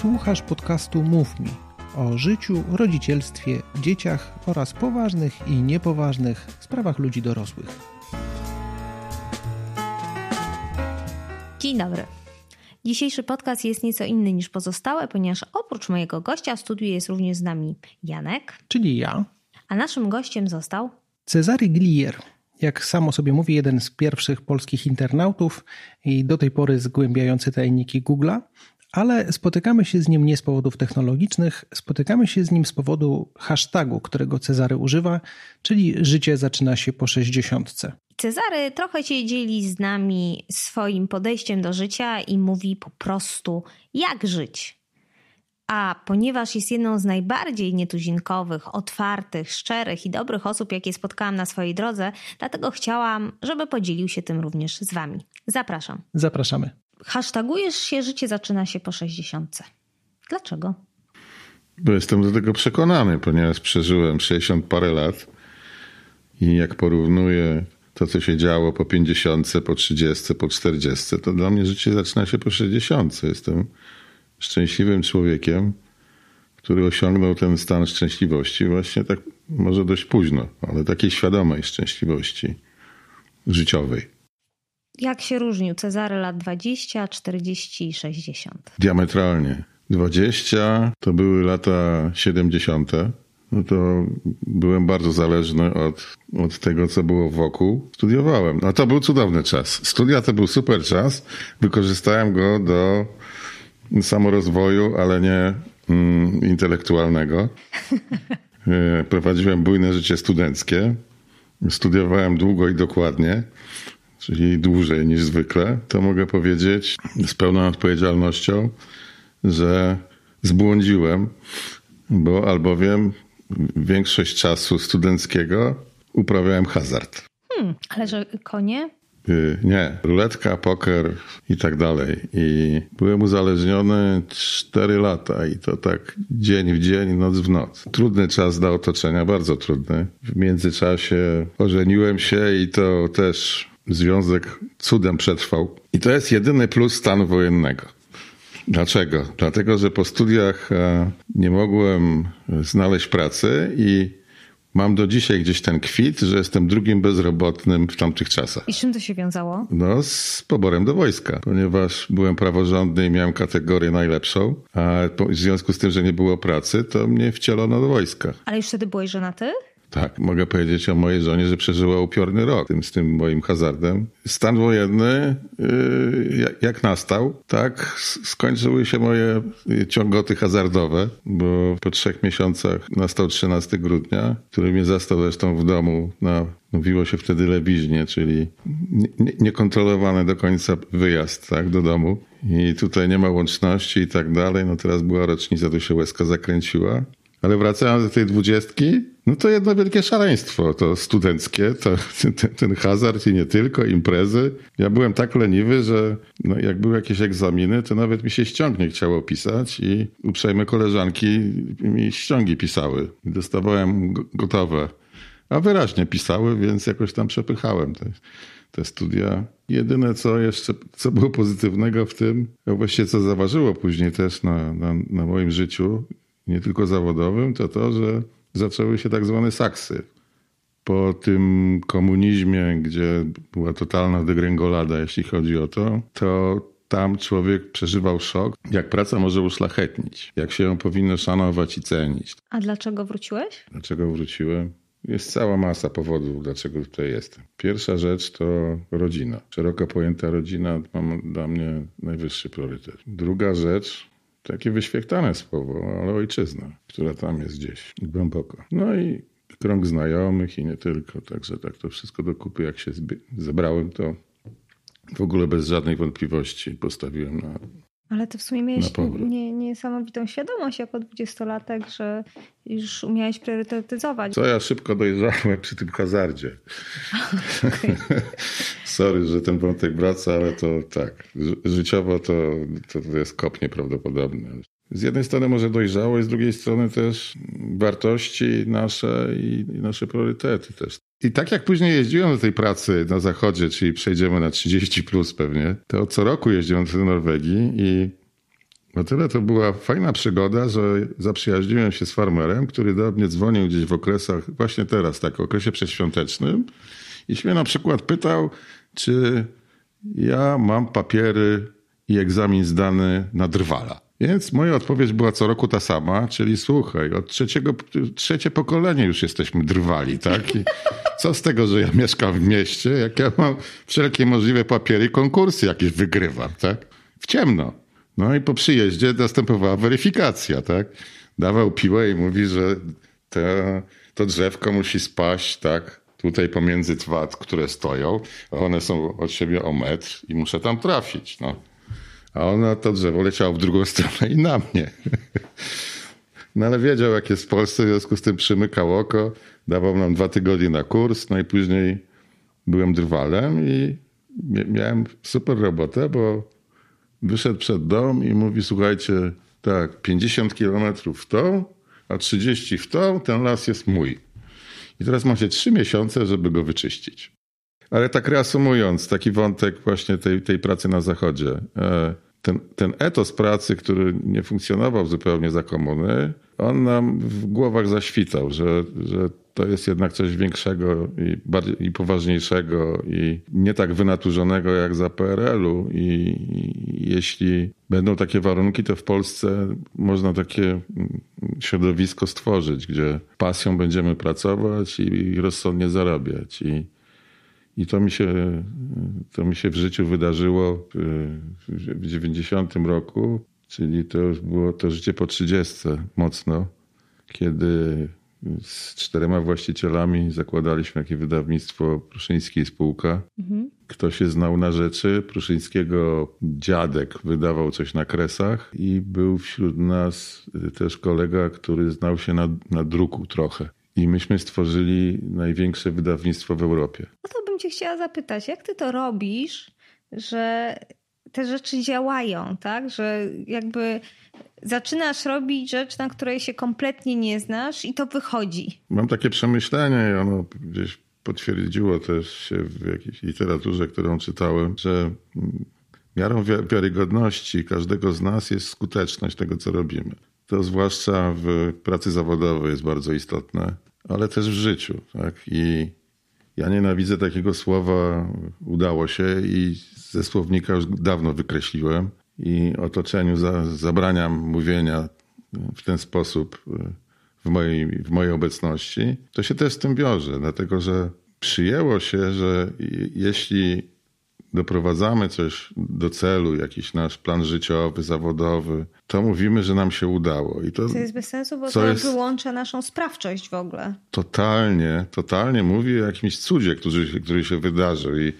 Słuchasz podcastu Mów Mi o życiu, rodzicielstwie, dzieciach oraz poważnych i niepoważnych sprawach ludzi dorosłych. Dzień dobry. Dzisiejszy podcast jest nieco inny niż pozostałe, ponieważ oprócz mojego gościa w studiu jest również z nami Janek, Czyli ja, a naszym gościem został Cezary Glier. Jak samo sobie mówi, jeden z pierwszych polskich internautów i do tej pory zgłębiający tajniki Google'a, ale spotykamy się z nim nie z powodów technologicznych, spotykamy się z nim z powodu hashtagu, którego Cezary używa, czyli życie zaczyna się po 60. Cezary trochę się dzieli z nami swoim podejściem do życia i mówi po prostu, jak żyć. A ponieważ jest jedną z najbardziej nietuzinkowych, otwartych, szczerych i dobrych osób, jakie spotkałam na swojej drodze, dlatego chciałam, żeby podzielił się tym również z Wami. Zapraszam. Zapraszamy. Hashtagujesz się, życie zaczyna się po 60. Dlaczego? Bo jestem do tego przekonany, ponieważ przeżyłem 60 parę lat i jak porównuję to, co się działo po 50, po 30, po 40, to dla mnie życie zaczyna się po 60. Jestem szczęśliwym człowiekiem, który osiągnął ten stan szczęśliwości właśnie tak może dość późno, ale takiej świadomej szczęśliwości życiowej. Jak się różnił Cezary lat 20, 40 i 60? Diametralnie. 20 to były lata 70. No to byłem bardzo zależny od, od tego, co było wokół. Studiowałem. No to był cudowny czas. Studia to był super czas. Wykorzystałem go do samorozwoju, ale nie mm, intelektualnego. E, Prowadziłem bujne życie studenckie. Studiowałem długo i dokładnie, czyli dłużej niż zwykle. To mogę powiedzieć z pełną odpowiedzialnością, że zbłądziłem, bo albowiem większość czasu studenckiego uprawiałem hazard. Hmm, ale że konie? Y, Nie, ruletka, poker i tak dalej. I byłem uzależniony 4 lata i to tak dzień w dzień, noc w noc. Trudny czas dla otoczenia, bardzo trudny. W międzyczasie ożeniłem się i to też związek cudem przetrwał. I to jest jedyny plus stanu wojennego. Dlaczego? Dlatego, że po studiach e, nie mogłem znaleźć pracy i mam do dzisiaj gdzieś ten kwit, że jestem drugim bezrobotnym w tamtych czasach. I z czym to się wiązało? No, z poborem do wojska, ponieważ byłem praworządny i miałem kategorię najlepszą, a w związku z tym, że nie było pracy, to mnie wcielono do wojska. Ale już wtedy byłeś żonaty? Tak, mogę powiedzieć o mojej żonie, że przeżyła upiorny rok tym, z tym moim hazardem. Stan wojenny, yy, jak, nastał, tak skończyły się moje ciągoty hazardowe, bo po trzech miesiącach nastał 13 grudnia, który mnie zastał zresztą w domu na, mówiło się wtedy lewiźnie, czyli nie- nie- niekontrolowany do końca wyjazd tak, do domu. I tutaj nie ma łączności i tak dalej. No teraz była rocznica, tu się łezka zakręciła. Ale wracając do tej dwudziestki, no to jedno wielkie szaleństwo, to studenckie, to, ten, ten hazard i nie tylko, imprezy. Ja byłem tak leniwy, że no jak były jakieś egzaminy, to nawet mi się ściąg nie chciało pisać i uprzejme koleżanki mi ściągi pisały. Dostawałem go- gotowe, a wyraźnie pisały, więc jakoś tam przepychałem te, te studia. Jedyne, co jeszcze, co było pozytywnego w tym, a właściwie co zaważyło później też na, na, na moim życiu, nie tylko zawodowym, to to, że zaczęły się tak zwane saksy. Po tym komunizmie, gdzie była totalna degrengolada, jeśli chodzi o to, to tam człowiek przeżywał szok, jak praca może uszlachetnić, jak się ją powinno szanować i cenić. A dlaczego wróciłeś? Dlaczego wróciłem? Jest cała masa powodów, dlaczego tutaj jestem. Pierwsza rzecz to rodzina. Szeroko pojęta rodzina ma dla mnie najwyższy priorytet. Druga rzecz, takie wyświechtane słowo, ale ojczyzna, która tam jest gdzieś głęboko. No i krąg znajomych i nie tylko. Także tak to wszystko do kupy, jak się zebrałem, to w ogóle bez żadnej wątpliwości postawiłem na Ale ty w sumie miałeś nie, niesamowitą świadomość jako dwudziestolatek, że już umiałeś priorytetyzować. Co ja szybko dojrzałem przy tym hazardzie. Sorry, że ten wątek wraca, ale to tak. ży- Życiowo to, to, jest kop nieprawdopodobny. Z jednej strony może dojrzałość, z drugiej strony też wartości nasze i, i nasze priorytety też. I tak jak później jeździłem do tej pracy na zachodzie, czyli przejdziemy na 30 plus pewnie, to co roku jeździłem do Norwegii i O tyle to była fajna przygoda, że zaprzyjaźniłem się z farmerem, który do mnie dzwonił gdzieś w okresach, właśnie teraz, tak, okresie przedświątecznym i się na przykład pytał, czy ja mam papiery i egzamin zdany na drwala. Więc moja odpowiedź była co roku ta sama, czyli słuchaj, od trzeciego, trzecie pokolenie już jesteśmy drwali, tak? I co z tego, że ja mieszkam w mieście, jak ja mam wszelkie możliwe papiery i konkursy jakieś wygrywam, tak? W ciemno. No i po przyjeździe następowała weryfikacja, tak? Dawał piłę i mówi, że to, to drzewko musi spaść, tak? Tutaj pomiędzy twat, które stoją, one są od siebie o metr i muszę tam trafić, no. A ona to drzewo leciało w drugą stronę i na mnie. No ale wiedział, jak jest w Polsce, w związku z tym przymykał oko, dawał nam dwa tygodnie na kurs, no i później byłem drwalem i miałem super robotę, bo wyszedł przed dom i mówi, słuchajcie, tak, 50 kilometrów w tą, a 30 w tą, ten las jest mój. I teraz macie trzy miesiące, żeby go wyczyścić. Ale tak reasumując, taki wątek właśnie tej, tej pracy na zachodzie. E, ten, ten etos pracy, który nie funkcjonował zupełnie za komuny, on nam w głowach zaświtał, że, że to jest jednak coś większego i, bardziej, i poważniejszego i nie tak wynaturzonego jak za PRL-u. I, I, jeśli będą takie warunki, to w Polsce można takie środowisko stworzyć, gdzie pasją będziemy pracować i, i rozsądnie zarabiać. I, i to mi się, to mi się w życiu wydarzyło w 90 roku, czyli to już było to życie po 30 mocno, kiedy z czterema właścicielami zakładaliśmy takie wydawnictwo Pruszyńskiej Spółka. Mhm. Kto się znał na rzeczy, Pruszyńskiego dziadek wydawał coś na kresach i był wśród nas też kolega, który znał się na, na druku trochę. I myśmy stworzyli największe wydawnictwo w Europie. No to bym cię chciała zapytać, jak ty to robisz, że te rzeczy działają, tak? Że jakby zaczynasz robić rzecz, na której się kompletnie nie znasz i to wychodzi. Mam takie przemyślenie i ono gdzieś potwierdziło też się w jakiejś literaturze, którą czytałem, że miarą wiarygodności każdego z nas jest skuteczność tego, co robimy. To zwłaszcza w pracy zawodowej jest bardzo istotne, ale też w życiu. Tak? I ja nienawidzę takiego słowa. Udało się i ze słownika już dawno wykreśliłem. I otoczeniu za, zabraniam mówienia w ten sposób e, w mojej, w mojej obecności, to się też z tym wiąże, dlatego że przyjęło się, że jeśli doprowadzamy coś do celu, jakiś nasz plan życiowy, zawodowy, to mówimy, że nam się udało. I to, to jest bez sensu, bo to jest... wyłącza naszą sprawczość w ogóle. Totalnie, totalnie mówi o jakimś cudzie, który, który się wydarzył. I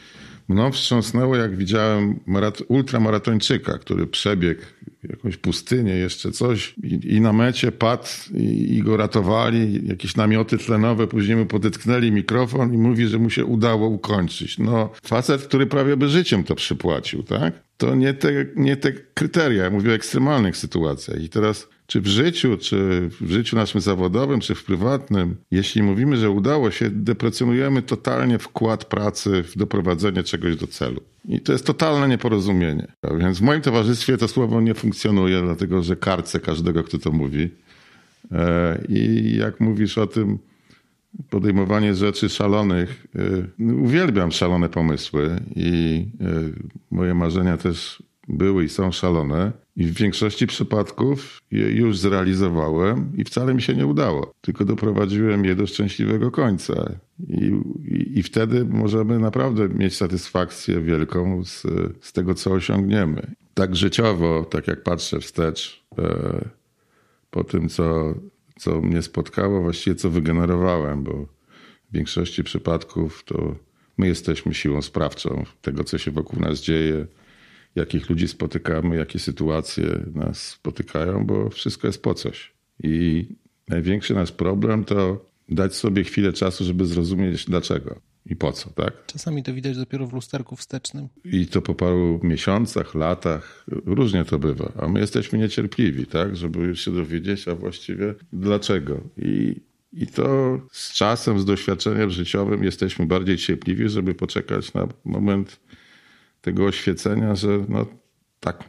Mną wstrząsnęło, jak widziałem marat ultramaratończyka, który przebiegł jakąś pustynię, jeszcze coś i, i na mecie padł i, i, go ratowali, jakieś namioty tlenowe, później mu podetknęli mikrofon i mówi, że mu się udało ukończyć. No, facet, który prawie by życiem to przypłacił, tak? To nie te, nie te kryteria, ja mówię o ekstremalnych sytuacjach. I teraz czy w życiu, czy w życiu naszym zawodowym, czy w prywatnym, jeśli mówimy, że udało się, deprecjonujemy totalnie wkład pracy w doprowadzenie czegoś do celu. I to jest totalne nieporozumienie. Więc w moim towarzystwie to słowo nie funkcjonuje, dlatego że karcę każdego, kto to mówi. E, I jak mówisz o tym, podejmowanie rzeczy szalonych. E, uwielbiam szalone pomysły i e, moje marzenia też były i są szalone. I w większości przypadków je już zrealizowałem i wcale mi się nie udało. Tylko doprowadziłem je do szczęśliwego końca. I, i, i wtedy możemy naprawdę mieć satysfakcję wielką z, z tego, co osiągniemy. Tak życiowo, tak jak patrzę wstecz e, po tym, co, co mnie spotkało, właściwie co wygenerowałem, bo w większości przypadków to my jesteśmy siłą sprawczą tego, co się wokół nas dzieje jakich ludzi spotykamy, jakie sytuacje nas spotykają, bo wszystko jest po coś. I największy nasz problem to dać sobie chwilę czasu, żeby zrozumieć dlaczego i po co, tak? Czasami to widać dopiero w lusterku wstecznym. I to po paru miesiącach, latach, różnie to bywa. A my jesteśmy niecierpliwi, tak? Żeby już się dowiedzieć, a właściwie dlaczego. I, i to z czasem, z doświadczeniem życiowym jesteśmy bardziej cierpliwi, żeby poczekać na moment tego oświecenia, że no, tak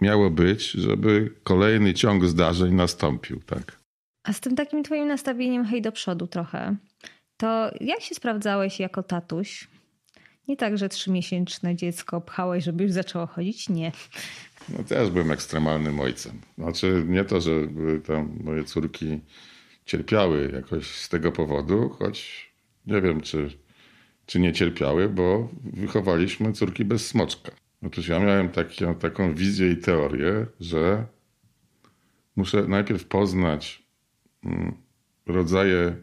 miało być, żeby kolejny ciąg zdarzeń nastąpił, tak. A z tym takim twoim nastawieniem hej do przodu trochę, to jak się sprawdzałeś jako tatuś? Nie tak, że trzymiesięczne dziecko pchałeś, żeby już zaczęło chodzić? Nie. No też byłem ekstremalnym ojcem. Znaczy nie to, że tam moje córki cierpiały jakoś z tego powodu, choć nie wiem, czy, czy nie cierpiały, bo wychowaliśmy córki bez smoczka. Otóż ja miałem taki, taką wizję i teorię, że muszę najpierw poznać mm, rodzaje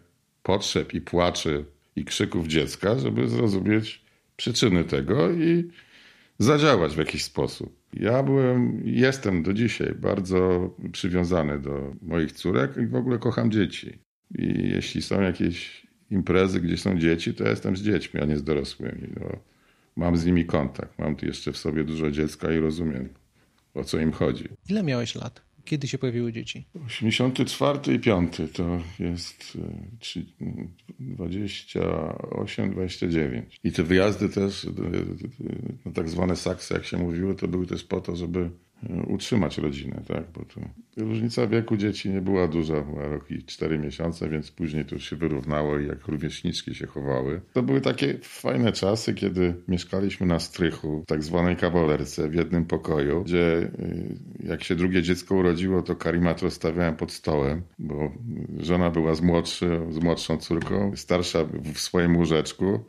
potrzeb i płaczy i krzyków dziecka, żeby zrozumieć przyczyny tego i zadziałać w jakiś sposób. Ja byłem, jestem do dzisiaj bardzo przywiązany do moich córek i w ogóle kocham dzieci. I jeśli są jakieś imprezy, gdzie są dzieci, to ja jestem z dziećmi, a nie z dorosłymi. No, mam z nimi kontakt. Mam tu jeszcze w sobie dużo dziecka i rozumiem, o co im chodzi. Ile miałeś lat? Kiedy się pojawiły dzieci? 84 i 5 to jest 28, 29. I te wyjazdy też, e, no tak zwane saksy, jak się mówiło, to były też po to, żeby E, utrzymać rodzinę, tak? Bo to różnica wieku dzieci nie była duża, była rok i cztery miesiące, więc później to się wyrównało i jak rówieśniczki się chowały. To były takie fajne czasy, kiedy mieszkaliśmy na strychu, w tak zwanej kawalerce, w jednym pokoju, gdzie e, jak się drugie dziecko urodziło, to karimat rozstawiałem pod stołem, bo żona była z, młodszy, z młodszą córką, starsza w swoim łóżeczku,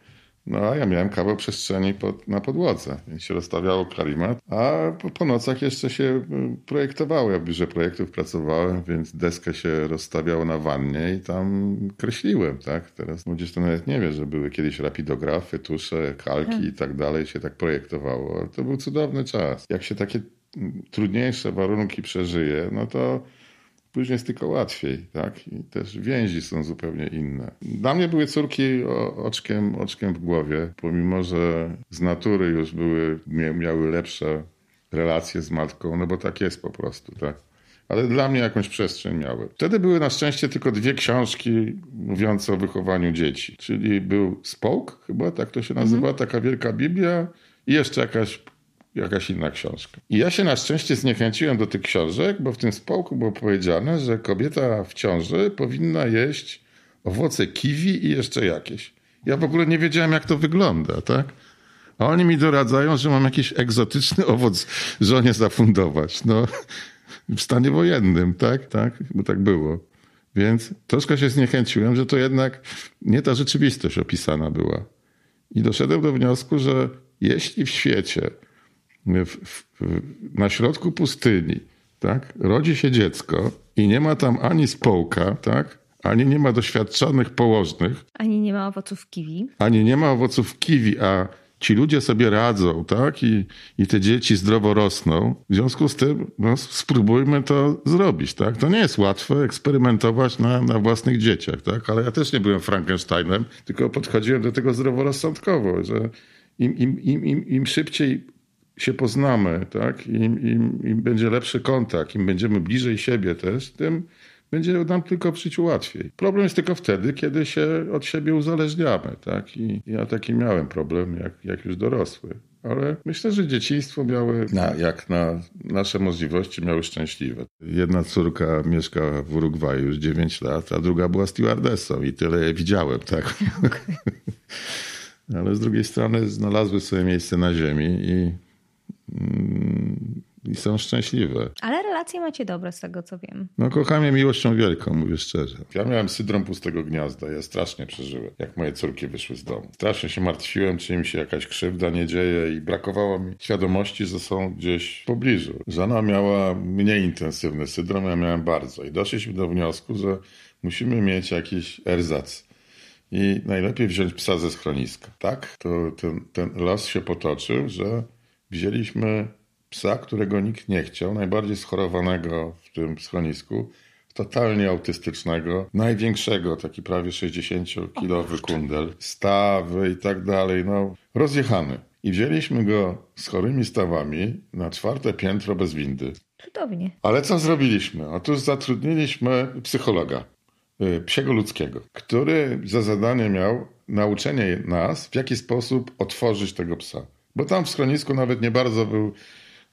no a ja miałem kawał przestrzeni pod, na podłodze, więc się rozstawiało karimat, a po, po, nocach jeszcze się y, projektowało. Ja w biurze projektów pracowałem, więc deskę się rozstawiało na wannie i tam kreśliłem, tak? Teraz młodzież to nawet nie wie, że były kiedyś rapidografy, tusze, kalki hmm. i tak dalej, się tak projektowało. To był cudowny czas. Jak się takie mm, trudniejsze warunki przeżyje, no to Później jest tylko łatwiej, tak? I też więzi są zupełnie inne. Dla mnie były córki oczkiem, oczkiem w głowie, pomimo że z natury już były, miały lepsze relacje z matką, no bo tak jest po prostu, tak? Ale dla mnie jakąś przestrzeń miały. Wtedy były na szczęście tylko dwie książki mówiące o wychowaniu dzieci. Czyli był Społk, chyba tak to się nazywa, mhm. taka wielka Biblia i jeszcze jakaś jakaś inna książka. I ja się na szczęście zniechęciłem do tych książek, bo w tym spółku było powiedziane, że kobieta w ciąży powinna jeść owoce kiwi i jeszcze jakieś. Ja w ogóle nie wiedziałem, jak to wygląda, tak? A oni mi doradzają, że mam jakiś egzotyczny owoc żonie zafundować. No, w stanie wojennym, tak? Tak, bo tak było. Więc troszkę się zniechęciłem, że to jednak nie ta rzeczywistość opisana była. I doszedłem do wniosku, że jeśli w świecie w, w, na środku pustyni, tak, rodzi się dziecko i nie ma tam ani społka, tak, ani nie ma doświadczonych położnych. Ani nie ma owoców kiwi. Ani nie ma owoców kiwi, a ci ludzie sobie radzą, tak? I, I te dzieci zdrowo rosną. W związku z tym no, spróbujmy to zrobić, tak? To nie jest łatwe eksperymentować na, na własnych dzieciach, tak? Ale ja też nie byłem Frankensteinem, tylko podchodziłem do tego zdroworozsądkowo, że im, im, im, im, im szybciej się poznamy, tak? Im, im, Im będzie lepszy kontakt, im będziemy bliżej siebie też, tym będzie nam tylko w życiu łatwiej. Problem jest tylko wtedy, kiedy się od siebie uzależniamy, tak? I ja taki miałem problem, jak, jak już dorosły. Ale myślę, że dzieciństwo miały, na, jak na nasze możliwości, miały szczęśliwe. Jedna córka mieszka w Urugwaju już 9 lat, a druga była stewardessą i tyle je widziałem, tak? Okay. Ale z drugiej strony znalazły sobie miejsce na ziemi i i są szczęśliwe. Ale relacje macie dobre z tego, co wiem. No kocham je miłością wielką, mówię szczerze. Ja miałem syndrom pustego gniazda, ja strasznie przeżyłem, jak moje córki wyszły z domu. Strasznie się martwiłem, czy im się jakaś krzywda nie dzieje i brakowało mi świadomości, że są gdzieś w pobliżu. Żona miała mniej intensywny syndrom, ja miałem bardzo. I doszliśmy do wniosku, że musimy mieć jakiś erzac. I najlepiej wziąć psa ze schroniska. Tak, to ten, ten los się potoczył, że wzięliśmy psa, którego nikt nie chciał, najbardziej schorowanego w tym schronisku, totalnie autystycznego, największego, taki prawie 60-kilowy kundel, stawy i tak dalej, no rozjechany. I wzięliśmy go z chorymi stawami na czwarte piętro bez windy. Cudownie. Ale co zrobiliśmy? Otóż zatrudniliśmy psychologa, y, psiego ludzkiego, który za zadanie miał nauczenie nas, w jaki sposób otworzyć tego psa. Bo tam w schronisku nawet nie bardzo był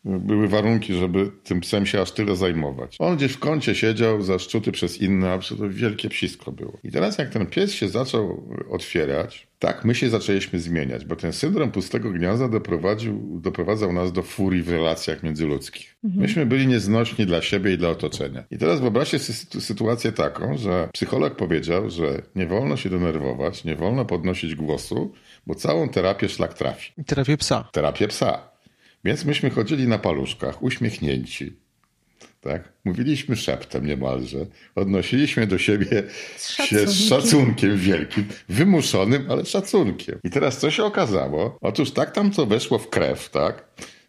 były warunki, żeby tym psem się aż tyle zajmować. On gdzieś w kącie siedział, zaszczuty przez inne, a to wielkie psisko było. I teraz jak ten pies się zaczął otwierać, tak, my się zaczęliśmy zmieniać, bo ten syndrom pustego gniazda doprowadził, doprowadzał nas do furii w relacjach międzyludzkich. Mhm. Myśmy byli nieznośni dla siebie i dla otoczenia. I teraz wyobraźcie sobie sytuację taką, że psycholog powiedział, że nie wolno się denerwować, nie wolno podnosić głosu, bo całą terapię szlak trafi. Terapię psa. Terapię psa. Więc myśmy chodzili na paluszkach, uśmiechnięci. Tak? Mówiliśmy szeptem niemalże. Odnosiliśmy do siebie z się z szacunkiem wielkim, wymuszonym, ale szacunkiem. I teraz co się okazało? Otóż tak tam co weszło w krew, tak?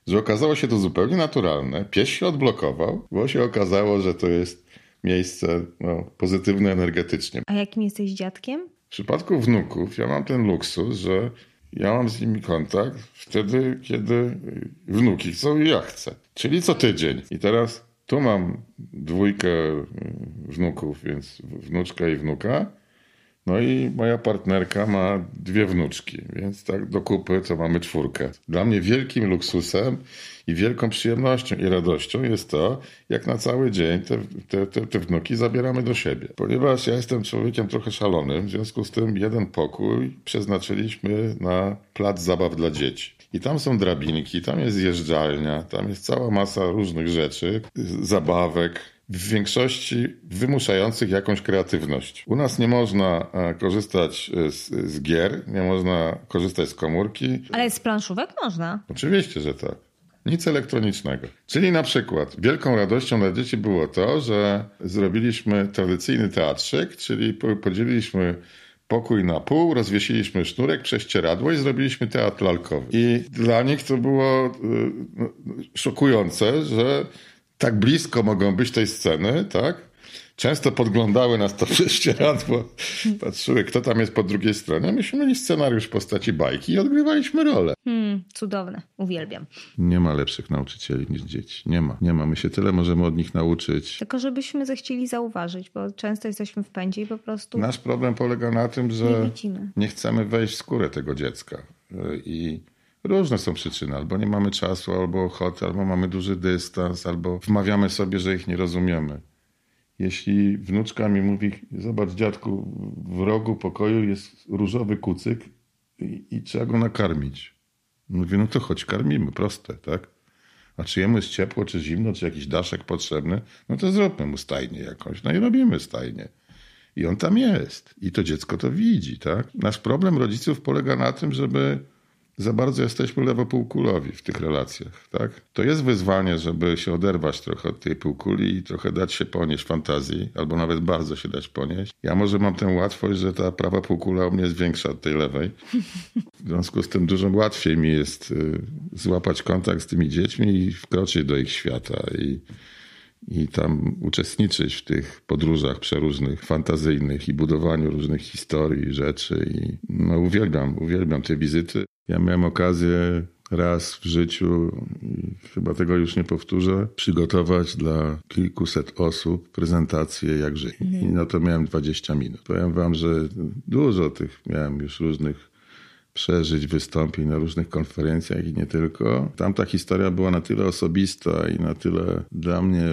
Że okazało się to zupełnie naturalne. Pies się odblokował, bo się okazało, że to jest miejsce no, pozytywne energetycznie. A jakim jesteś dziadkiem? W przypadku wnuków ja mam ten luksus, że ja mam z nimi kontakt wtedy, kiedy wnuki chcą i ja chcę. Czyli co tydzień. I teraz tu mam dwójkę wnuków, więc wnuczka i wnuka. No i moja partnerka ma dwie wnuczki, więc tak do kupy to mamy czwórkę. Dla mnie wielkim luksusem i wielką przyjemnością i radością jest to, jak na cały dzień te, te, te, te wnuki zabieramy do siebie. Ponieważ ja jestem człowiekiem trochę szalonym, w związku z tym jeden pokój przeznaczyliśmy na plac zabaw dla dzieci. I tam są drabinki, tam jest zjeżdżalnia, tam jest cała masa różnych rzeczy, zabawek, w większości wymuszających jakąś kreatywność. U nas nie można e, korzystać e, z, z, gier, nie można korzystać z komórki. Ale z planszówek można. Oczywiście, że tak. Nic elektronicznego. Czyli na przykład wielką radością dla dzieci było to, że zrobiliśmy tradycyjny teatrzyk, czyli podzieliliśmy pokój na pół, rozwiesiliśmy sznurek, prześcieradło i zrobiliśmy teatr lalkowy. I dla nich to było e, no, szokujące, że tak blisko mogą być tej sceny, tak? Często podglądały nas to prześcieradło, patrzyły, kto tam jest po drugiej stronie. Myśmy mieli scenariusz w postaci bajki i odgrywaliśmy rolę. Hmm, cudowne, uwielbiam. Nie ma lepszych nauczycieli niż dzieci. Nie ma. Nie ma. My się tyle możemy od nich nauczyć. Tylko żebyśmy zechcieli zauważyć, bo często jesteśmy w pędzie i po prostu. Nasz problem polega na tym, że nie, nie chcemy wejść w skórę tego dziecka. I Różne są przyczyny. Albo nie mamy czasu, albo ochoty, albo mamy duży dystans, albo wmawiamy sobie, że ich nie rozumiemy. Jeśli wnuczka mi mówi, zobacz dziadku, w rogu pokoju jest różowy kucyk i, i trzeba go nakarmić. Mówię, no to chodź karmimy, proste, tak? A czy jemu jest ciepło, czy zimno, czy jakiś daszek potrzebny, no to zróbmy mu stajnię jakąś. No i robimy stajnię. I on tam jest. I to dziecko to widzi, tak? Nasz problem rodziców polega na tym, żeby za bardzo jesteśmy lewopółkulowi w tych relacjach. Tak? To jest wyzwanie, żeby się oderwać trochę od tej półkuli i trochę dać się ponieść fantazji, albo nawet bardzo się dać ponieść. Ja może mam tę łatwość, że ta prawa półkula u mnie jest większa od tej lewej. W związku z tym dużo łatwiej mi jest y, złapać kontakt z tymi dziećmi i wkroczyć do ich świata. I i tam uczestniczyć w tych podróżach przeróżnych, fantazyjnych i budowaniu różnych historii, rzeczy. I no, uwielbiam, uwielbiam te wizyty. Ja miałem okazję raz w życiu, chyba tego już nie powtórzę, przygotować dla kilkuset osób prezentację jak żyję. I na to miałem 20 minut. Powiem wam, że dużo tych miałem już różnych przeżyć, wystąpień na różnych konferencjach i nie tylko. Tam ta historia była na tyle osobista i na tyle dla mnie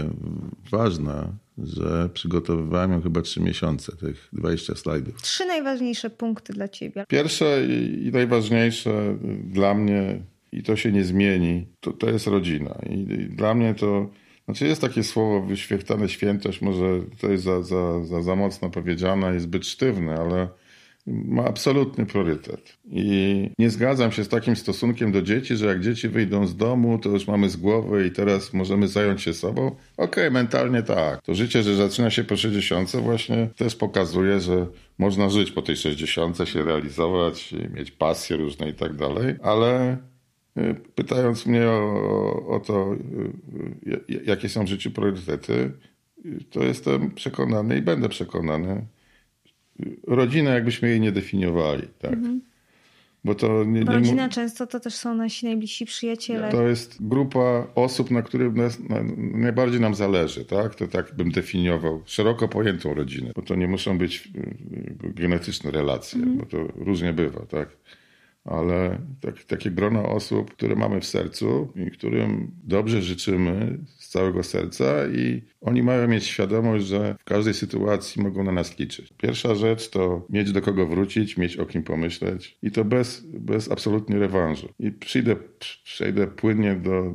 ważna, że przygotowywałem ją chyba trzy miesiące, tych 20 slajdów. Trzy najważniejsze punkty dla ciebie. Pierwsze i najważniejsze dla mnie, i to się nie zmieni, to, to jest rodzina. I, I, dla mnie to, znaczy jest takie słowo wyświechtane świętość, może to jest za, za, za, za mocno powiedziane i zbyt sztywne, ale ma absolutny priorytet. I nie zgadzam się z takim stosunkiem do dzieci, że jak dzieci wyjdą z domu, to już mamy z głowy i teraz możemy zająć się sobą. Okej, okay, mentalnie tak. To życie, że zaczyna się po 60 właśnie też pokazuje, że można żyć po tej 60, się realizować, mieć pasje różne i tak dalej, ale y, pytając mnie o, o to, y, y, jakie są w życiu priorytety, to jestem przekonany i będę przekonany, rodzinę, jakbyśmy jej nie definiowali. Tak? Mhm. Bo to nie, nie Rodzina często to też są nasi najbliżsi przyjaciele. To jest grupa osób, na których nas, na, najbardziej nam zależy. Tak? To tak bym definiował szeroko pojętą rodzinę. Bo to nie muszą być y, genetyczne relacje, mhm. bo to różnie bywa. Tak? ale tak, takie grono osób, które mamy w sercu i którym dobrze życzymy całego serca i oni mają mieć świadomość, że w każdej sytuacji mogą na nas liczyć. Pierwsza rzecz to mieć do kogo wrócić, mieć o kim pomyśleć i to bez, bez absolutnie rewanżu. I przyjdę, przejdę płynnie do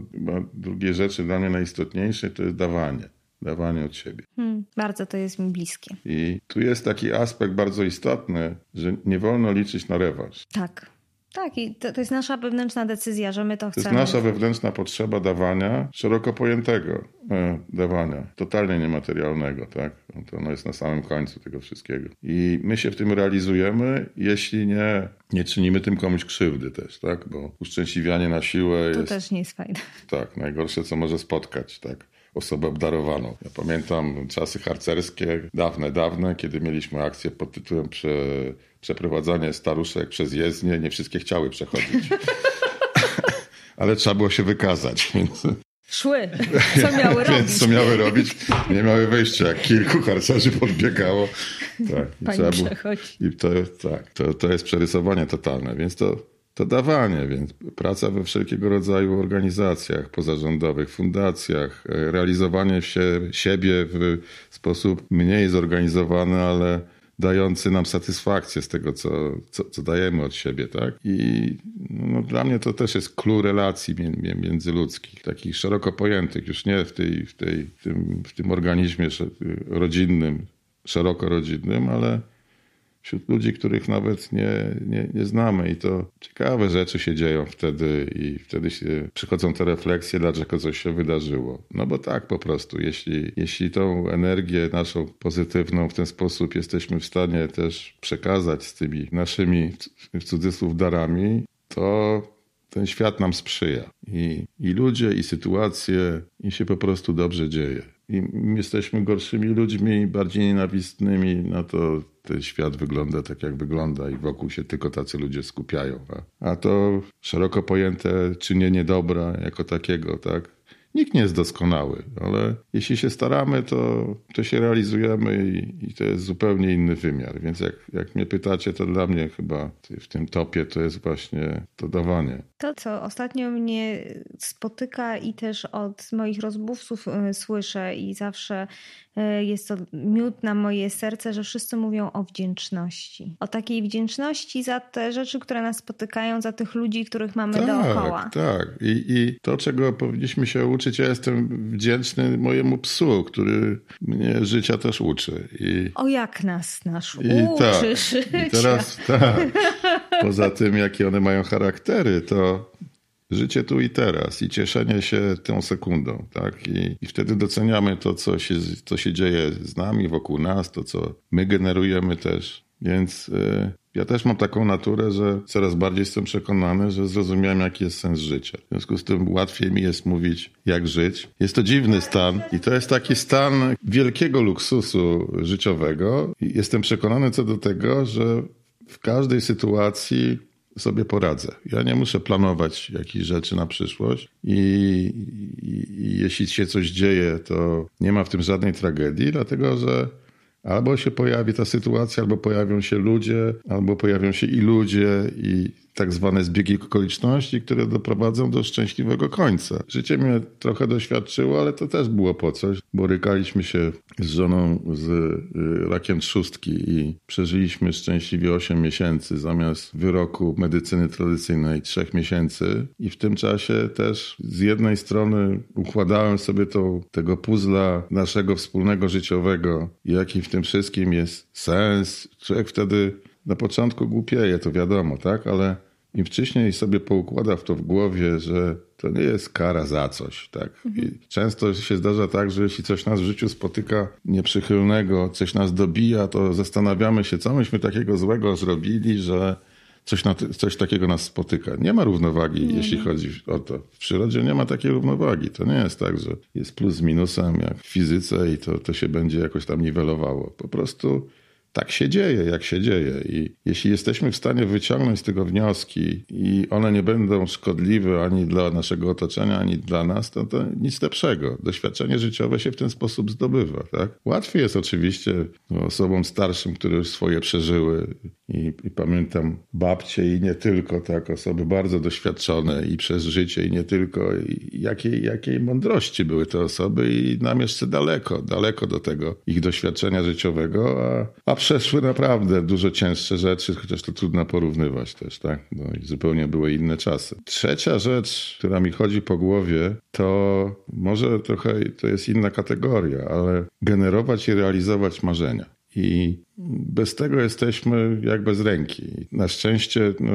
drugiej rzeczy, dla mnie najistotniejszej, to jest dawanie dawanie od siebie. Hmm, bardzo to jest mi bliskie. I tu jest taki aspekt bardzo istotny, że nie wolno liczyć na rewanż. Tak. Tak, i to, to, jest nasza wewnętrzna decyzja, że my to chcemy. To jest nasza wewnętrzna potrzeba dawania, szeroko pojętego e, dawania, totalnie niematerialnego, tak? To ono jest na samym końcu tego wszystkiego. I my się w tym realizujemy, jeśli nie, nie czynimy tym komuś krzywdy też, tak? Bo uszczęśliwianie na siłę to jest... To też nie jest fajne. Tak, najgorsze, co może spotkać, tak? osobę obdarowaną. Ja pamiętam czasy harcerskie, dawne, dawne, kiedy mieliśmy akcję pod tytułem prze, przeprowadzanie staruszek przez jezdnię. Nie wszystkie chciały przechodzić. Ale trzeba było się wykazać. Więc... Szły. Co miały robić? Więc co miały robić? Nie miały wyjścia. Jak kilku harcerzy podbiegało. Tak. I, Pani trzeba było... I to, tak, to, to jest przerysowanie totalne. Więc to to dawanie, więc praca we wszelkiego rodzaju organizacjach pozarządowych, fundacjach, e, realizowanie się, siebie w sposób mniej zorganizowany, ale dający nam satysfakcję z tego, co, co, co dajemy od siebie, tak? I no, dla mnie to też jest klucz relacji międzyludzkich, takich szeroko pojętych, już nie w, tej, w, tej, w, tym, w tym organizmie rodzinnym, szeroko rodzinnym, ale wśród ludzi, których nawet nie, nie, nie znamy. I to ciekawe rzeczy się dzieją wtedy i wtedy się przychodzą te refleksje, dlaczego coś się wydarzyło. No bo tak po prostu, jeśli, jeśli tą energię naszą pozytywną w ten sposób jesteśmy w stanie też przekazać z tymi naszymi w cudzysłów darami, to ten świat nam sprzyja. I, I ludzie, i sytuacje, i się po prostu dobrze dzieje. I jesteśmy gorszymi ludźmi, bardziej nienawistnymi, no to świat wygląda tak, jak wygląda i wokół się tylko tacy ludzie skupiają. A, a to szeroko pojęte czynienie dobra jako takiego, tak? Nikt nie jest doskonały, ale jeśli się staramy, to, to się realizujemy i, i, to jest zupełnie inny wymiar. Więc jak, jak mnie pytacie, to dla mnie chyba w tym topie to jest właśnie to dawanie. To, co ostatnio mnie spotyka i też od moich rozmówców y, słyszę i zawsze y, jest to miód na moje serce, że wszyscy mówią o wdzięczności. O takiej wdzięczności za te rzeczy, które nas spotykają, za tych ludzi, których mamy tak, dookoła. Tak, I, i to, czego powinniśmy się uczyć, ja jestem wdzięczny mojemu psu, który mnie życia też uczy. I, o jak nas nasz i uczy tak, życia. I teraz tak. Poza tym, jakie one mają charaktery, to życie tu i teraz i cieszenie się tą sekundą, tak? I, i wtedy doceniamy to, co się, co się dzieje z nami, wokół nas, to, co my generujemy też. Więc y, ja też mam taką naturę, że coraz bardziej jestem przekonany, że zrozumiałem, jaki jest sens życia. W związku z tym łatwiej mi jest mówić, jak żyć. Jest to dziwny stan i to jest taki stan wielkiego luksusu życiowego. I jestem przekonany co do tego, że w każdej sytuacji sobie poradzę. Ja nie muszę planować jakichś rzeczy na przyszłość i, i, i, jeśli się coś dzieje, to nie ma w tym żadnej tragedii, dlatego że albo się pojawi ta sytuacja, albo pojawią się ludzie, albo pojawią się i ludzie i tak zwane zbiegi okoliczności, które doprowadzą do szczęśliwego końca. Życie mnie trochę doświadczyło, ale to też było po coś. Borykaliśmy się z żoną z y, rakiem trzustki i przeżyliśmy szczęśliwie 8 miesięcy zamiast wyroku medycyny tradycyjnej 3 miesięcy. I w tym czasie też z jednej strony układałem sobie to, tego puzla naszego wspólnego życiowego, jaki w tym wszystkim jest sens. Człowiek wtedy na początku głupieje, to wiadomo, tak? Ale im wcześniej sobie poukłada w to w głowie, że to nie jest kara za coś, tak? Mhm. I często się zdarza tak, że jeśli coś nas w życiu spotyka nieprzychylnego, coś nas dobija, to zastanawiamy się, co myśmy takiego złego zrobili, że coś, na, coś takiego nas spotyka. Nie ma równowagi, nie jeśli chodzi o to. W przyrodzie nie ma takiej równowagi. To nie jest tak, że jest plus z minusem, jak w fizyce i to, to się będzie jakoś tam niwelowało. Po prostu tak się dzieje, jak się dzieje. I jeśli jesteśmy w stanie wyciągnąć z tego wnioski i one nie będą szkodliwe ani dla naszego otoczenia, ani dla nas, to, to nic lepszego. Doświadczenie życiowe się w ten sposób zdobywa. Tak? Łatwiej jest oczywiście osobom starszym, które już swoje przeżyły. I, I, pamiętam babcie i nie tylko, tak, osoby bardzo doświadczone i przez życie i nie tylko. I jakiej, jakiej mądrości były te osoby i nam jeszcze daleko, daleko do tego ich doświadczenia życiowego, a, a przeszły naprawdę dużo cięższe rzeczy, chociaż to trudno porównywać też, tak? No i zupełnie były inne czasy. Trzecia rzecz, która mi chodzi po głowie, to może trochę to jest inna kategoria, ale generować i realizować marzenia. I bez tego jesteśmy jak bez ręki. Na szczęście no,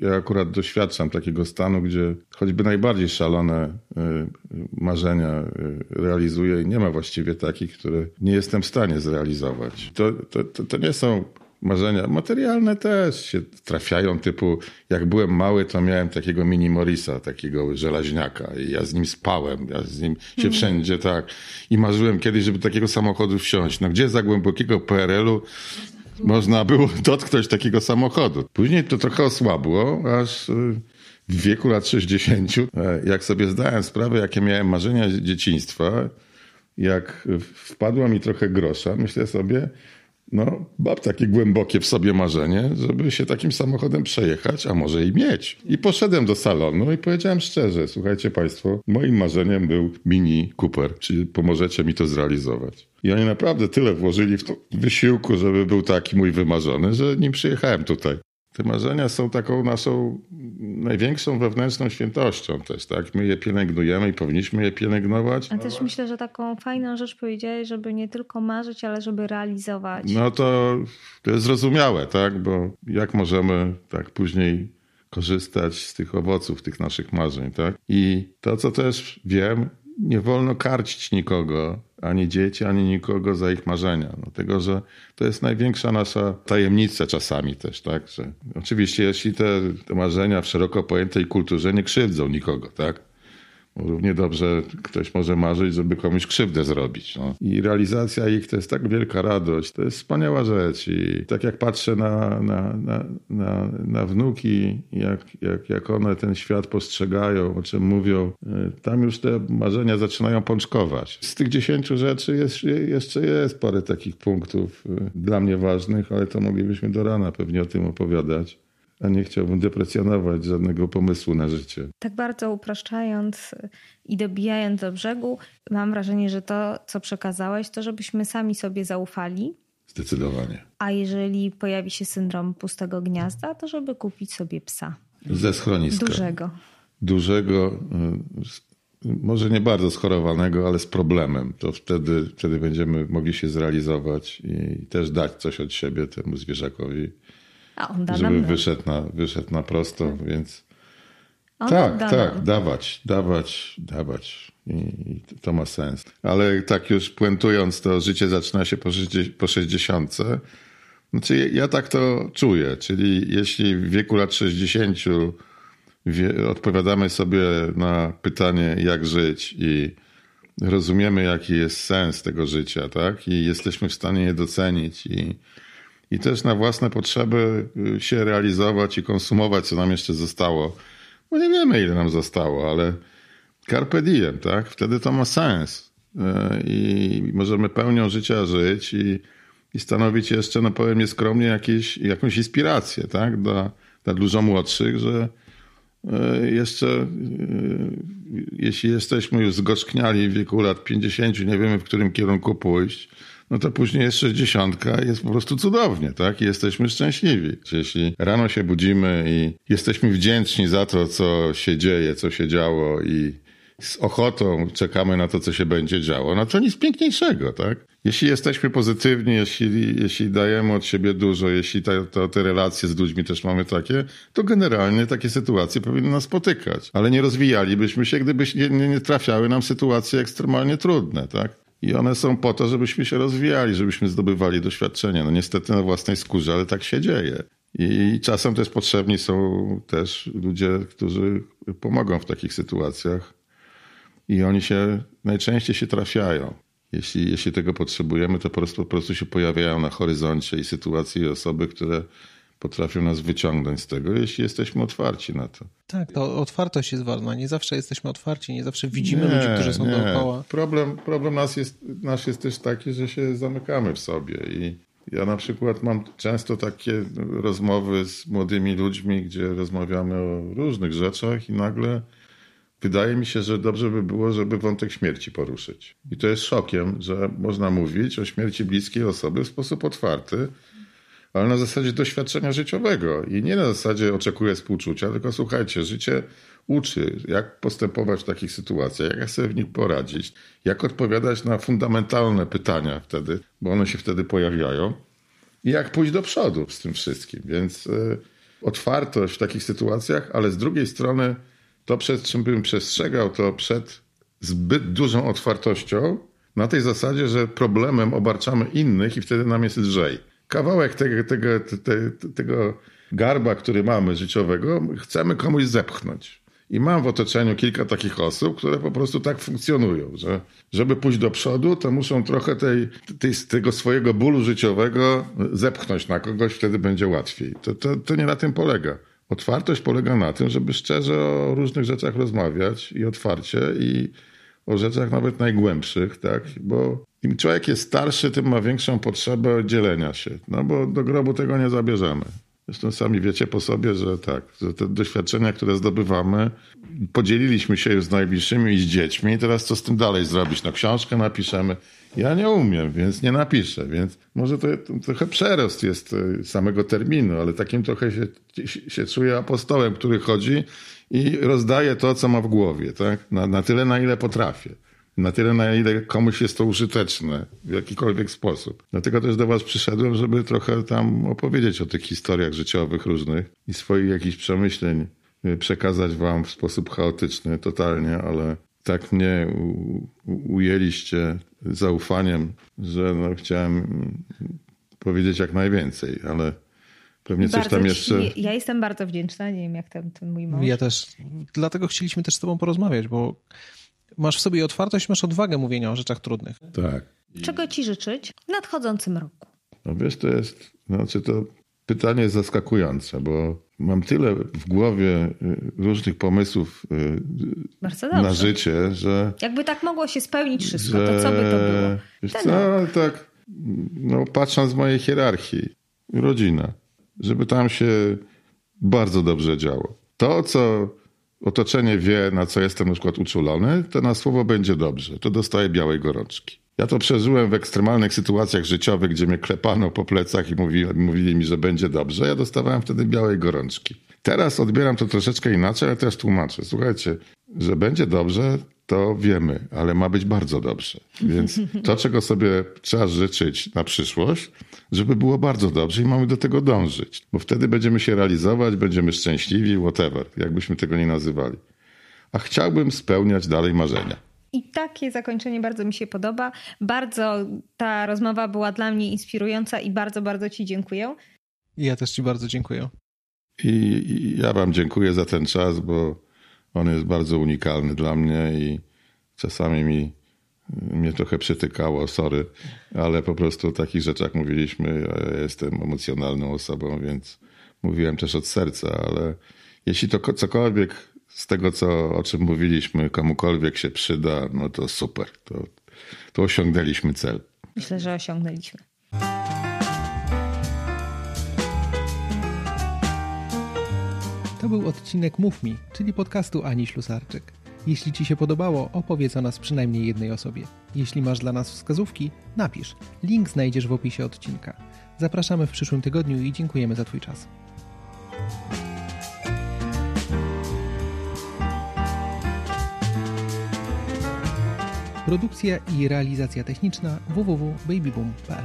ja akurat doświadczam takiego stanu, gdzie choćby najbardziej szalone y, marzenia y, realizuję i nie ma właściwie takich, które nie jestem w stanie zrealizować. To, to, to, to nie są marzenia materialne też się trafiają, typu jak byłem mały, to miałem takiego mini Morisa, takiego żelaźniaka i ja z nim spałem, ja z nim się mm. wszędzie tak i marzyłem kiedyś, żeby takiego samochodu wsiąść. No gdzie za głębokiego PRL-u można było dotknąć takiego samochodu. Później to trochę osłabło, aż y, w wieku lat 60, e, jak sobie zdałem sprawę, jakie miałem marzenia z dzieciństwa, jak wpadła mi trochę grosza, myślę sobie, no, mam takie głębokie w sobie marzenie, żeby się takim samochodem przejechać, a może i mieć. I poszedłem do salonu i powiedziałem szczerze, słuchajcie Państwo, moim marzeniem był Mini Cooper. Czy pomożecie mi to zrealizować? I oni naprawdę tyle włożyli w to wysiłku, żeby był taki mój wymarzony, że nim przyjechałem tutaj. Te marzenia są taką naszą największą wewnętrzną świętością też, tak? My je pielęgnujemy i powinniśmy je pielęgnować. A też myślę, że taką fajną rzecz powiedziałeś, żeby nie tylko marzyć, ale żeby realizować. No to, to jest zrozumiałe, tak? Bo jak możemy tak później korzystać z tych owoców, tych naszych marzeń, tak? I to, co też wiem, nie wolno karcić nikogo, ani dzieci, ani nikogo za ich marzenia. Dlatego, że to jest największa nasza tajemnica czasami też, tak? Że oczywiście, jeśli te, te marzenia w szeroko pojętej kulturze nie krzywdzą nikogo, tak? Równie dobrze ktoś może marzyć, żeby komuś krzywdę zrobić. No. I realizacja ich to jest tak wielka radość, to jest wspaniała rzecz. I tak jak patrzę na, na, na, na, na wnuki, jak, jak, jak one ten świat postrzegają, o czym mówią, e, tam już te marzenia zaczynają pączkować. Z tych dziesięciu rzeczy jest, jeszcze jest parę takich punktów e, dla mnie ważnych, ale to moglibyśmy do rana pewnie o tym opowiadać a nie chciałbym deprecjonować żadnego pomysłu na życie. Tak bardzo upraszczając i dobijając do brzegu, mam wrażenie, że to, co przekazałeś, to żebyśmy sami sobie zaufali. Zdecydowanie. A jeżeli pojawi się syndrom pustego gniazda, to żeby kupić sobie psa. Ze schroniska. Dużego. Dużego, y, może nie bardzo schorowanego, ale z problemem. To wtedy, wtedy będziemy mogli się zrealizować i też dać coś od siebie temu zwierzakowi a on da żeby nam wyszedł na, wyszedł na prosto, tak. więc on tak, da tak, nam. dawać, dawać, dawać. I to ma sens. Ale tak już puentując, to życie zaczyna się po, po 60. Znaczy ja tak to czuję, czyli jeśli w wieku lat 60 wie, odpowiadamy sobie na pytanie, jak żyć i rozumiemy, jaki jest sens tego życia, tak? I jesteśmy w stanie je docenić i i też na własne potrzeby y, się realizować i konsumować, co nam jeszcze zostało. Bo nie wiemy, ile nam zostało, ale carpe diem, tak? Wtedy to ma sens. Y, I możemy pełnią życia żyć i, i stanowić jeszcze, no powiem nieskromnie, jakieś, jakąś inspirację, tak? Dla, dla dużo młodszych, że y, jeszcze jeśli jesteśmy już zgorzkniali w wieku lat 50, nie wiemy, w którym kierunku pójść, no to później jest 60, jest po prostu cudownie, tak? I jesteśmy szczęśliwi. Jeśli rano się budzimy i jesteśmy wdzięczni za to, co się dzieje, co się działo i z ochotą czekamy na to, co się będzie działo, no to nic piękniejszego, tak? Jeśli jesteśmy pozytywni, jeśli, jeśli dajemy od siebie dużo, jeśli te, te relacje z ludźmi też mamy takie, to generalnie takie sytuacje powinny nas spotykać. Ale nie rozwijalibyśmy się, gdyby nie, nie trafiały nam sytuacje ekstremalnie trudne, tak? I one są po to, żebyśmy się rozwijali, żebyśmy zdobywali doświadczenia. No niestety na własnej skórze, ale tak się dzieje. I czasem też potrzebni są też ludzie, którzy pomogą w takich sytuacjach. I oni się najczęściej się trafiają. jeśli, jeśli tego potrzebujemy, to po prostu, po prostu się pojawiają na horyzoncie i sytuacje i osoby, które potrafią nas wyciągnąć z tego, jeśli jesteśmy otwarci na to. Tak, to otwartość jest ważna. Nie zawsze jesteśmy otwarci, nie zawsze widzimy nie, ludzi, którzy są nie. dookoła. Problem, problem nas jest, nasz jest też taki, że się zamykamy w sobie i ja na przykład mam często takie rozmowy z młodymi ludźmi, gdzie rozmawiamy o różnych rzeczach i nagle wydaje mi się, że dobrze by było, żeby wątek śmierci poruszyć. I to jest szokiem, że można mówić o śmierci bliskiej osoby w sposób otwarty, ale na zasadzie doświadczenia życiowego i nie na zasadzie oczekuję współczucia, tylko słuchajcie, życie uczy, jak postępować w takich sytuacjach, jak sobie w nich poradzić, jak odpowiadać na fundamentalne pytania wtedy, bo one się wtedy pojawiają i jak pójść do przodu z tym wszystkim. Więc y, otwartość w takich sytuacjach, ale z drugiej strony to, przed czym bym przestrzegał, to przed zbyt dużą otwartością na tej zasadzie, że problemem obarczamy innych i wtedy nam jest lżej kawałek tego, tego, tego, tego garba, który mamy życiowego, chcemy komuś zepchnąć. I mam w otoczeniu kilka takich osób, które po prostu tak funkcjonują, że żeby pójść do przodu, to muszą trochę tej, tej, tego swojego bólu życiowego zepchnąć na kogoś, wtedy będzie łatwiej. To, to, to nie na tym polega. Otwartość polega na tym, żeby szczerze o różnych rzeczach rozmawiać i otwarcie i o rzeczach nawet najgłębszych, tak? Bo im człowiek jest starszy, tym ma większą potrzebę dzielenia się, no bo do grobu tego nie zabierzemy. Zresztą sami wiecie po sobie, że tak, że te doświadczenia, które zdobywamy, podzieliliśmy się już z najbliższymi i z dziećmi. I teraz co z tym dalej zrobić? No książkę napiszemy. Ja nie umiem, więc nie napiszę. Więc może to, to trochę przerost jest e, samego terminu, ale takim trochę się, się czuję apostołem, który chodzi i rozdaje to, co ma w głowie, tak? Na, na tyle, na ile potrafię. Na tyle, na ile komuś jest to użyteczne w jakikolwiek sposób. Dlatego też do Was przyszedłem, żeby trochę tam opowiedzieć o tych historiach życiowych różnych i swoich jakichś przemyśleń y, przekazać Wam w sposób chaotyczny, totalnie, ale tak mnie ujęliście zaufaniem, że no, chciałem powiedzieć jak najwięcej, ale Pewnie coś tam jeszcze. Ci, ja jestem bardzo wdzięczna, nie wiem jak ten, ten mój mąż. Ja też. Dlatego chcieliśmy też z Tobą porozmawiać, bo masz w sobie otwartość, masz odwagę mówienia o rzeczach trudnych. Tak. I... Czego Ci życzyć w nadchodzącym roku? No wiesz, to jest. Znaczy to pytanie jest zaskakujące, bo mam tyle w głowie y, różnych pomysłów y, na życie, że. Jakby tak mogło się spełnić wszystko, że, to co by to było? Wiesz co, tak. No, patrząc z mojej hierarchii, rodzina żeby tam się bardzo dobrze działo. To, co otoczenie wie, na co jestem na przykład uczulony, to na słowo będzie dobrze. To dostaje białej gorączki. Ja to przeżyłem w ekstremalnych sytuacjach życiowych, gdzie mnie klepano po plecach i mówili, mówili mi, że będzie dobrze. Ja dostawałem wtedy białej gorączki. Teraz odbieram to troszeczkę inaczej, ale też tłumaczę. Słuchajcie, że będzie dobrze, to wiemy, ale ma być bardzo dobrze. Więc to, czego sobie trzeba życzyć na przyszłość, żeby było bardzo dobrze i mamy do tego dążyć, bo wtedy będziemy się realizować, będziemy szczęśliwi, whatever, jakbyśmy tego nie nazywali. A chciałbym spełniać dalej marzenia. I takie zakończenie bardzo mi się podoba. Bardzo ta rozmowa była dla mnie inspirująca i bardzo, bardzo Ci dziękuję. Ja też Ci bardzo dziękuję. I, I ja Wam dziękuję za ten czas, bo on jest bardzo unikalny dla mnie i czasami mi mnie trochę przytykało, sorry, ale po prostu o takich rzeczach mówiliśmy. Ja jestem emocjonalną osobą, więc mówiłem też od serca, ale jeśli to cokolwiek z tego, co, o czym mówiliśmy, komukolwiek się przyda, no to super. To, to osiągnęliśmy cel. Myślę, że osiągnęliśmy. To był odcinek Mów Mi, czyli podcastu Ani Ślusarczyk. Jeśli Ci się podobało, opowiedz o nas przynajmniej jednej osobie. Jeśli masz dla nas wskazówki, napisz. Link znajdziesz w opisie odcinka. Zapraszamy w przyszłym tygodniu i dziękujemy za Twój czas. Produkcja i realizacja techniczna www.babyboom.pl